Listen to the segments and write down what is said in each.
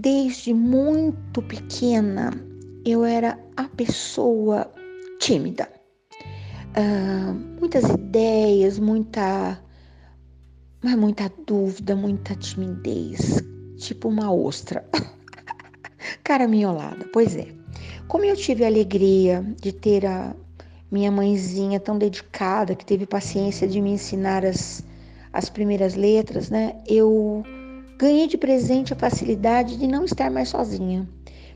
desde muito pequena, eu era a pessoa tímida. Uh, muitas ideias, muita, muita dúvida, muita timidez, tipo uma ostra. Cara miolada, pois é. Como eu tive a alegria de ter a minha mãezinha tão dedicada, que teve paciência de me ensinar as, as primeiras letras, né? Eu ganhei de presente a facilidade de não estar mais sozinha.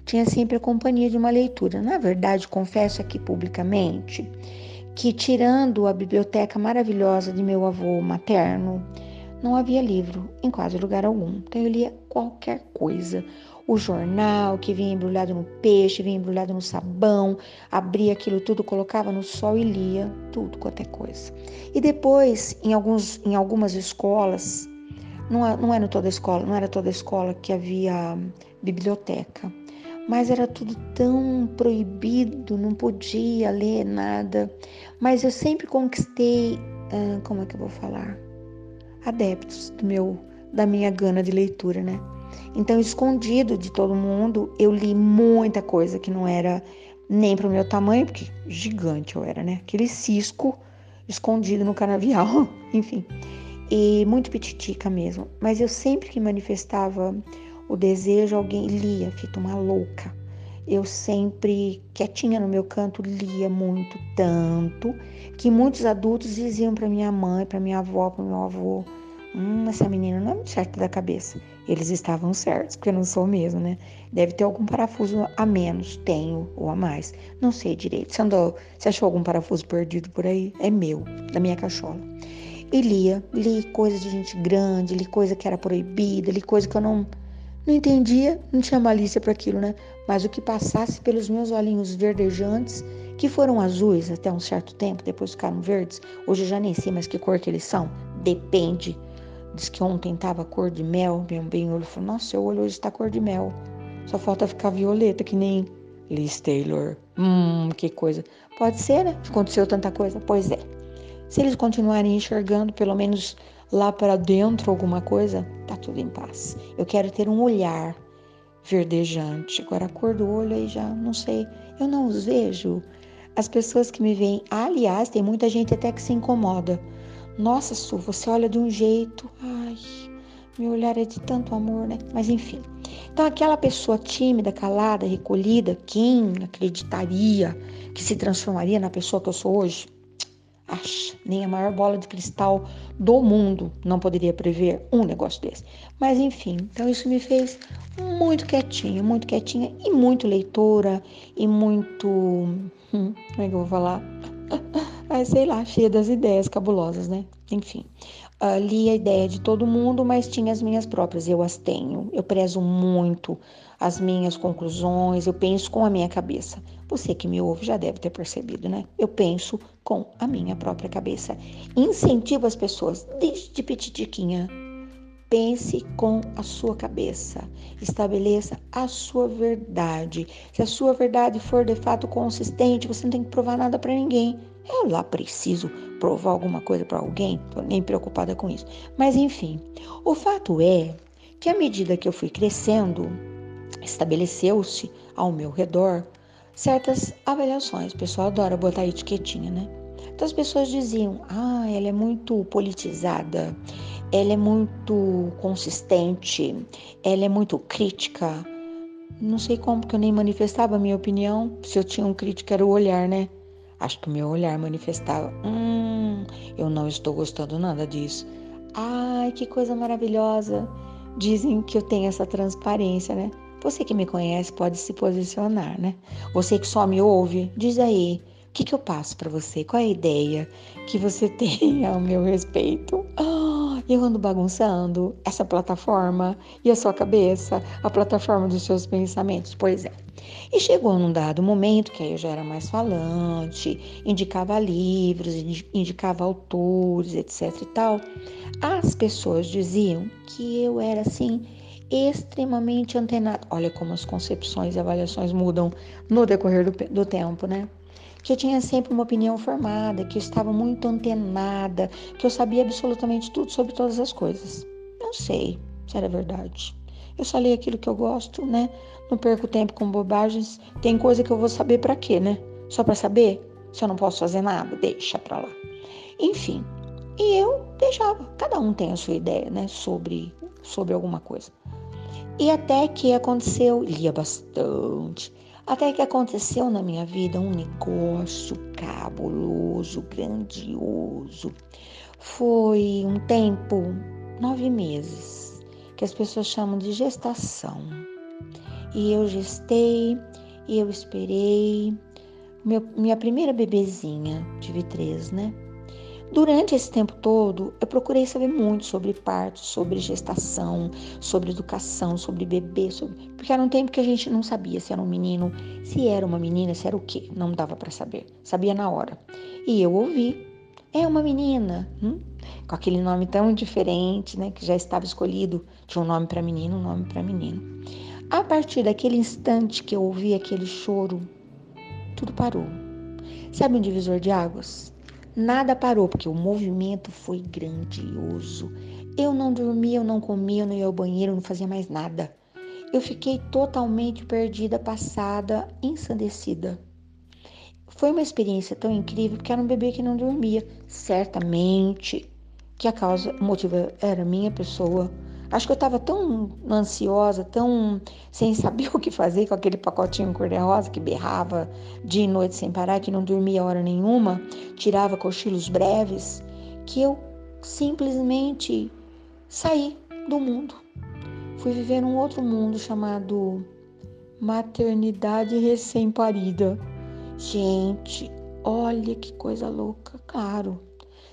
Tinha sempre a companhia de uma leitura. Na verdade, confesso aqui publicamente que, tirando a biblioteca maravilhosa de meu avô materno, não havia livro em quase lugar algum. Então eu lia qualquer coisa o jornal que vinha embrulhado no peixe, vinha embrulhado no sabão, abria aquilo tudo, colocava no sol e lia tudo quanto é coisa. E depois, em, alguns, em algumas escolas, não, é, não era toda a escola, não era toda a escola que havia biblioteca, mas era tudo tão proibido, não podia ler nada. Mas eu sempre conquistei, como é que eu vou falar? Adeptos do meu, da minha gana de leitura, né? Então, escondido de todo mundo, eu li muita coisa que não era nem para o meu tamanho, porque gigante eu era, né? Aquele cisco escondido no canavial, enfim. E muito pititica mesmo. Mas eu sempre que manifestava o desejo, alguém lia, feito uma louca. Eu sempre, quietinha no meu canto, lia muito, tanto, que muitos adultos diziam para minha mãe, para minha avó, para meu avô: Hum, essa menina não é muito certa da cabeça. Eles estavam certos, porque eu não sou mesmo, né? Deve ter algum parafuso a menos, tenho, ou a mais. Não sei direito. Você, andou, você achou algum parafuso perdido por aí? É meu, da minha cachola. E lia, li coisa de gente grande, li coisa que era proibida, li coisa que eu não, não entendia, não tinha malícia para aquilo, né? Mas o que passasse pelos meus olhinhos verdejantes, que foram azuis até um certo tempo, depois ficaram verdes, hoje eu já nem sei mais que cor que eles são, depende Diz que ontem tava cor de mel. Meu bem olho falou: Nossa, seu olho hoje está cor de mel. Só falta ficar violeta, que nem Liz Taylor. Hum, que coisa. Pode ser, né? Aconteceu tanta coisa. Pois é. Se eles continuarem enxergando, pelo menos lá para dentro, alguma coisa, tá tudo em paz. Eu quero ter um olhar verdejante. Agora, a cor do olho aí já não sei. Eu não os vejo. As pessoas que me veem, aliás, tem muita gente até que se incomoda nossa, Su, você olha de um jeito. Ai, meu olhar é de tanto amor, né? Mas enfim. Então, aquela pessoa tímida, calada, recolhida, quem acreditaria que se transformaria na pessoa que eu sou hoje? Acha, nem a maior bola de cristal do mundo não poderia prever um negócio desse. Mas enfim, então isso me fez muito quietinha, muito quietinha e muito leitora e muito. Hum, como é que eu vou falar? Mas sei lá, cheia das ideias cabulosas, né? Enfim, uh, li a ideia de todo mundo, mas tinha as minhas próprias. Eu as tenho. Eu prezo muito as minhas conclusões. Eu penso com a minha cabeça. Você que me ouve já deve ter percebido, né? Eu penso com a minha própria cabeça. Incentivo as pessoas desde petitiquinha Pense com a sua cabeça. Estabeleça a sua verdade. Se a sua verdade for de fato consistente, você não tem que provar nada para ninguém. Eu lá preciso provar alguma coisa para alguém, tô nem preocupada com isso. Mas enfim, o fato é que à medida que eu fui crescendo, estabeleceu-se ao meu redor certas avaliações. O pessoal adora botar etiquetinha, né? Então as pessoas diziam: "Ah, ela é muito politizada ela é muito consistente, ela é muito crítica. Não sei como que eu nem manifestava a minha opinião. Se eu tinha um crítico era o olhar, né? Acho que o meu olhar manifestava. Hum, eu não estou gostando nada disso. Ai, que coisa maravilhosa. Dizem que eu tenho essa transparência, né? Você que me conhece pode se posicionar, né? Você que só me ouve, diz aí o que, que eu passo para você? Qual é a ideia que você tem ao meu respeito? Oh, eu ando bagunçando essa plataforma e a sua cabeça, a plataforma dos seus pensamentos. Pois é. E chegou num dado momento que aí eu já era mais falante, indicava livros, indicava autores, etc e tal. As pessoas diziam que eu era assim extremamente antenada. Olha como as concepções e avaliações mudam no decorrer do, do tempo, né? que eu tinha sempre uma opinião formada, que eu estava muito antenada, que eu sabia absolutamente tudo sobre todas as coisas. Não sei se era verdade. Eu só leio aquilo que eu gosto, né? Não perco tempo com bobagens. Tem coisa que eu vou saber para quê, né? Só para saber? Se eu não posso fazer nada, deixa pra lá. Enfim, e eu deixava. Cada um tem a sua ideia, né? Sobre, sobre alguma coisa. E até que aconteceu, lia bastante. Até que aconteceu na minha vida um negócio cabuloso, grandioso. Foi um tempo, nove meses, que as pessoas chamam de gestação. E eu gestei, e eu esperei. Meu, minha primeira bebezinha, tive três, né? Durante esse tempo todo, eu procurei saber muito sobre parto, sobre gestação, sobre educação, sobre bebê, sobre... porque era um tempo que a gente não sabia se era um menino, se era uma menina, se era o quê, não dava para saber. Sabia na hora. E eu ouvi, é uma menina, hum? com aquele nome tão diferente, né, que já estava escolhido, tinha um nome para menino, um nome para menino. A partir daquele instante que eu ouvi aquele choro, tudo parou. Sabe um divisor de águas? Nada parou, porque o movimento foi grandioso. Eu não dormia, eu não comia, eu não ia ao banheiro, eu não fazia mais nada. Eu fiquei totalmente perdida, passada, ensandecida. Foi uma experiência tão incrível porque era um bebê que não dormia. Certamente que a causa, o motivo era minha pessoa, Acho que eu estava tão ansiosa, tão sem saber o que fazer com aquele pacotinho cor-de-rosa que berrava dia e noite sem parar, que não dormia hora nenhuma, tirava cochilos breves, que eu simplesmente saí do mundo. Fui viver num outro mundo chamado maternidade recém-parida. Gente, olha que coisa louca, claro.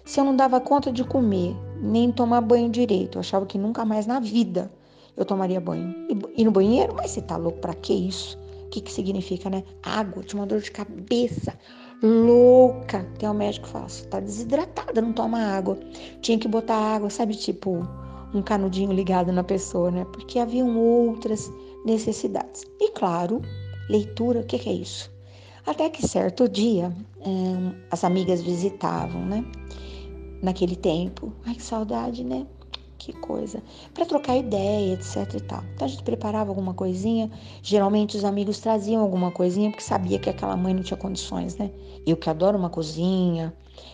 Se eu não dava conta de comer, nem tomar banho direito, eu achava que nunca mais na vida eu tomaria banho. E, no banheiro? Mas você tá louco pra que isso? O que que significa, né? Água, tinha uma dor de cabeça louca. Tem um médico que fala, você tá desidratada, não toma água. Tinha que botar água, sabe, tipo um canudinho ligado na pessoa, né? Porque haviam outras necessidades. E claro, leitura, o que, que é isso? Até que certo dia, hum, as amigas visitavam, né? Naquele tempo. Ai, que saudade, né? Que coisa. Para trocar ideia, etc e tal. Então a gente preparava alguma coisinha. Geralmente os amigos traziam alguma coisinha porque sabia que aquela mãe não tinha condições, né? Eu que adoro uma cozinha,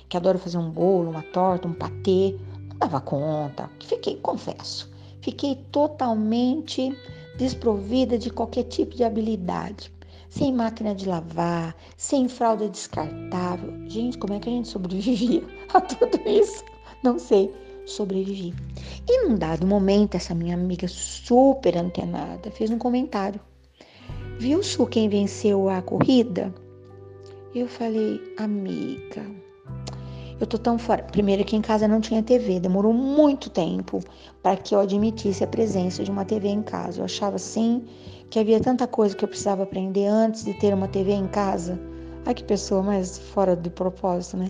que adoro fazer um bolo, uma torta, um patê, não dava conta. Fiquei, confesso, fiquei totalmente desprovida de qualquer tipo de habilidade sem máquina de lavar, sem fralda descartável. Gente, como é que a gente sobrevivia a tudo isso? Não sei. Sobrevivi. E num dado momento, essa minha amiga super antenada fez um comentário. Viu, Su, quem venceu a corrida? Eu falei, amiga, eu tô tão fora. Primeiro que em casa não tinha TV, demorou muito tempo para que eu admitisse a presença de uma TV em casa. Eu achava assim que havia tanta coisa que eu precisava aprender antes de ter uma TV em casa. Ai, que pessoa mais fora de propósito, né?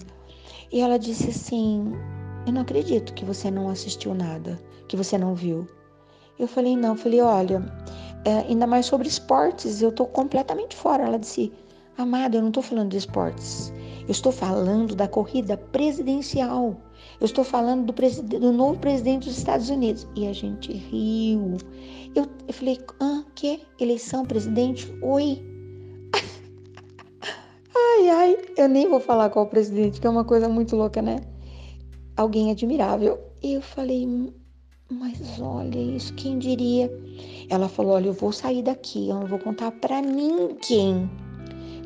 E ela disse assim: Eu não acredito que você não assistiu nada, que você não viu. Eu falei: Não, eu falei: Olha, é, ainda mais sobre esportes, eu tô completamente fora. Ela disse: Amada, eu não tô falando de esportes. Eu estou falando da corrida presidencial. Eu estou falando do, do, novo presidente dos Estados Unidos. E a gente riu. Eu, eu falei, ah, que? Eleição, presidente? Oi. ai, ai, eu nem vou falar qual presidente, que é uma coisa muito louca, né? Alguém admirável. Eu falei, mas olha isso, quem diria? Ela falou, olha, eu vou sair daqui, eu não vou contar para ninguém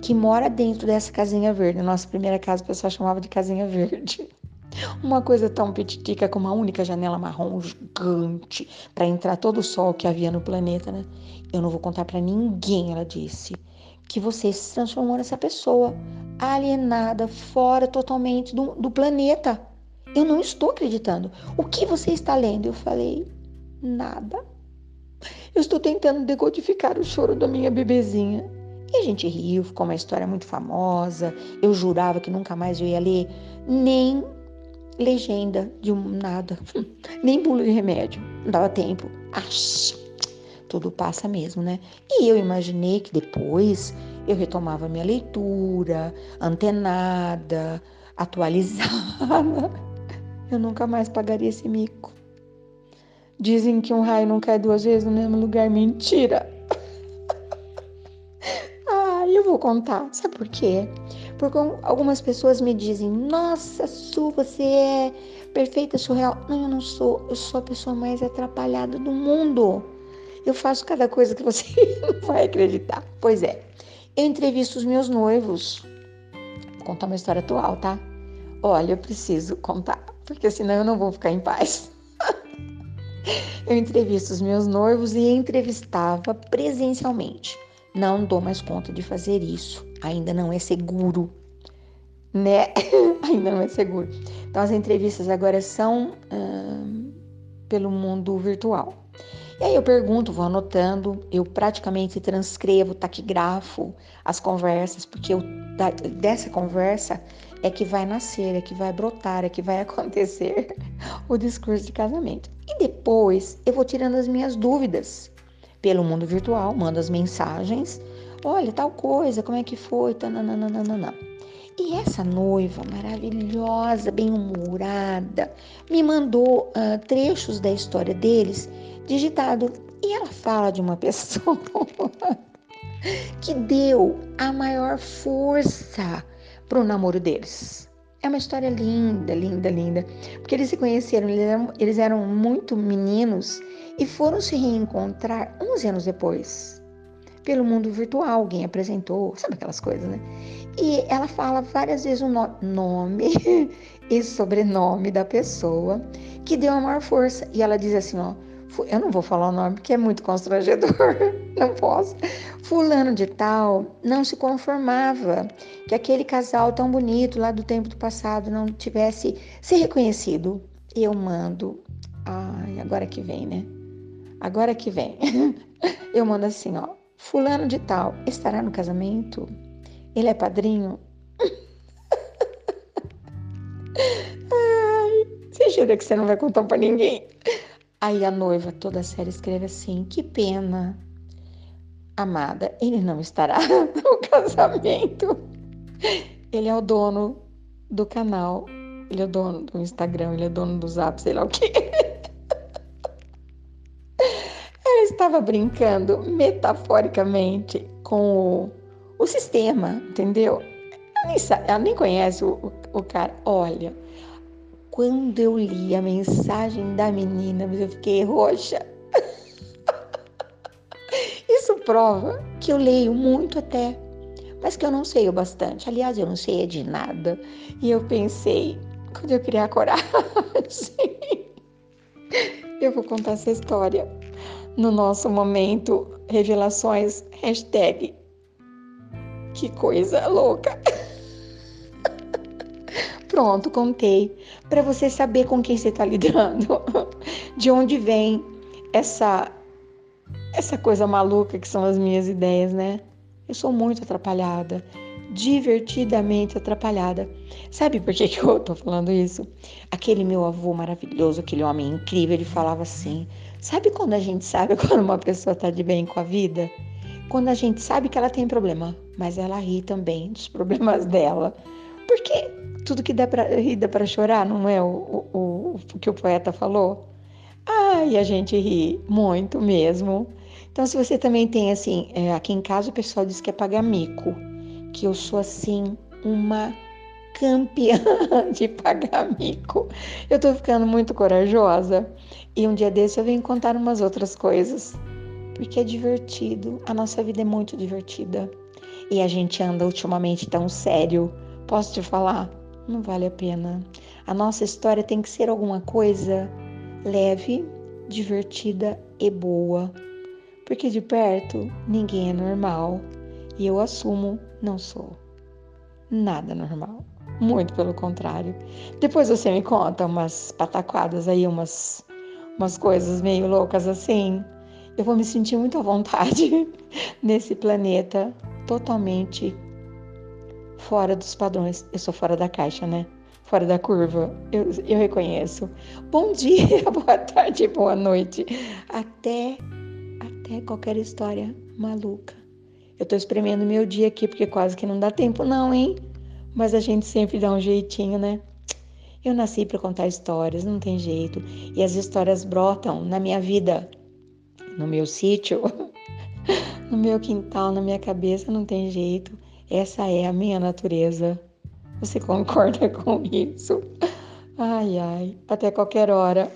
que mora dentro dessa casinha verde. Nossa primeira casa o pessoal chamava de casinha verde. Uma coisa tão petitica com uma única janela marrom gigante para entrar todo o sol que havia no planeta, né? Eu não vou contar para ninguém, ela disse, que você se transformou nessa pessoa alienada, fora totalmente do, do planeta. Eu não estou acreditando. O que você está lendo? Eu falei, nada. Eu estou tentando decodificar o choro da minha bebezinha. E a gente riu, ficou uma história muito famosa. Eu jurava que nunca mais eu ia ler nem legenda de um nada, nem bula de remédio, não dava tempo. Acha, tudo passa mesmo, né? E eu imaginei que depois eu retomava minha leitura, antenada, atualizada. Eu nunca mais pagaria esse mico. Dizem que um raio não cai duas vezes no mesmo lugar. Mentira! Contar. Sabe por quê? Porque algumas pessoas me dizem: Nossa, Su, você é perfeita, surreal. Não, eu não sou. Eu sou a pessoa mais atrapalhada do mundo. Eu faço cada coisa que você não vai acreditar. Pois é. Eu entrevisto os meus noivos. Vou contar uma história atual, tá? Olha, eu preciso contar, porque senão eu não vou ficar em paz. eu entrevisto os meus noivos e entrevistava presencialmente. Não dou mais conta de fazer isso. Ainda não é seguro, né? Ainda não é seguro. Então as entrevistas agora são pelo mundo virtual. E aí eu pergunto, vou anotando, eu praticamente transcrevo, taquigrafo as conversas, porque eu, dessa conversa é que vai nascer, é que vai brotar, é que vai acontecer o discurso de casamento. E depois eu vou tirando as minhas dúvidas pelo mundo virtual, mando as mensagens, olha, tal coisa, como é que foi, tananana. E essa noiva maravilhosa, bem-humorada, me mandou uh, trechos da história deles digitado. E ela fala de uma pessoa que deu a maior força para o namoro deles. É uma história linda, linda, linda. Porque eles se conheceram, eles eram, eles eram muito meninos e foram se reencontrar 11 anos depois. Pelo mundo virtual, alguém apresentou, sabe aquelas coisas, né? E ela fala várias vezes o no nome e sobrenome da pessoa que deu a maior força. E ela diz assim, ó, eu não vou falar o nome porque é muito constrangedor, não posso. Fulano de tal não se conformava que aquele casal tão bonito lá do tempo do passado não tivesse se reconhecido. Eu mando. Ai, agora que vem, né? Agora que vem. Eu mando assim, ó. Fulano de tal estará no casamento? Ele é padrinho? Ai, você jura que você não vai contar para ninguém? Aí a noiva toda séria escreve assim: Que pena, amada, ele não estará no casamento. Ele é o dono do canal, ele é o dono do Instagram, ele é dono do Zap, sei lá o quê. Ela estava brincando metaforicamente com o, o sistema, entendeu? Ela nem, sabe, ela nem conhece o, o, o cara. Olha, quando eu li a mensagem da menina, eu fiquei roxa. Isso prova que eu leio muito até, mas que eu não sei o bastante. Aliás, eu não sei de nada. E eu pensei, quando eu criar coragem, eu vou contar essa história no nosso momento revelações hashtag que coisa louca. Pronto, contei. Para você saber com quem você está lidando, de onde vem essa essa coisa maluca que são as minhas ideias, né? Eu sou muito atrapalhada, divertidamente atrapalhada. Sabe por que, que eu tô falando isso? Aquele meu avô maravilhoso, aquele homem incrível, ele falava assim: sabe quando a gente sabe quando uma pessoa tá de bem com a vida? Quando a gente sabe que ela tem problema, mas ela ri também dos problemas dela. Porque tudo que dá para rir dá para chorar, não é o, o, o, que o poeta falou? Ai, a gente ri muito mesmo. Então, se você também tem assim, é, aqui em casa o pessoal diz que é pagar mico, que eu sou assim uma campeã de pagar mico. Eu tô ficando muito corajosa e um dia desse eu venho contar umas outras coisas, porque é divertido, a nossa vida é muito divertida e a gente anda ultimamente tão sério. Posso te falar? Não vale a pena. A nossa história tem que ser alguma coisa leve, divertida e boa. Porque de perto ninguém é normal e eu assumo, não sou nada normal. Muito pelo contrário. Depois você me conta umas pataquadas aí, umas, umas coisas meio loucas assim. Eu vou me sentir muito à vontade nesse planeta totalmente fora dos padrões. Eu sou fora da caixa, né? Fora da curva. Eu, eu reconheço. Bom dia, boa tarde, boa noite. Até, até qualquer história maluca. Eu tô espremendo meu dia aqui porque quase que não dá tempo, não, hein? Mas a gente sempre dá um jeitinho, né? Eu nasci para contar histórias, não tem jeito. E as histórias brotam na minha vida, no meu sítio, no meu quintal, na minha cabeça, não tem jeito. Essa é a minha natureza. Você concorda com isso? Ai, ai, até qualquer hora.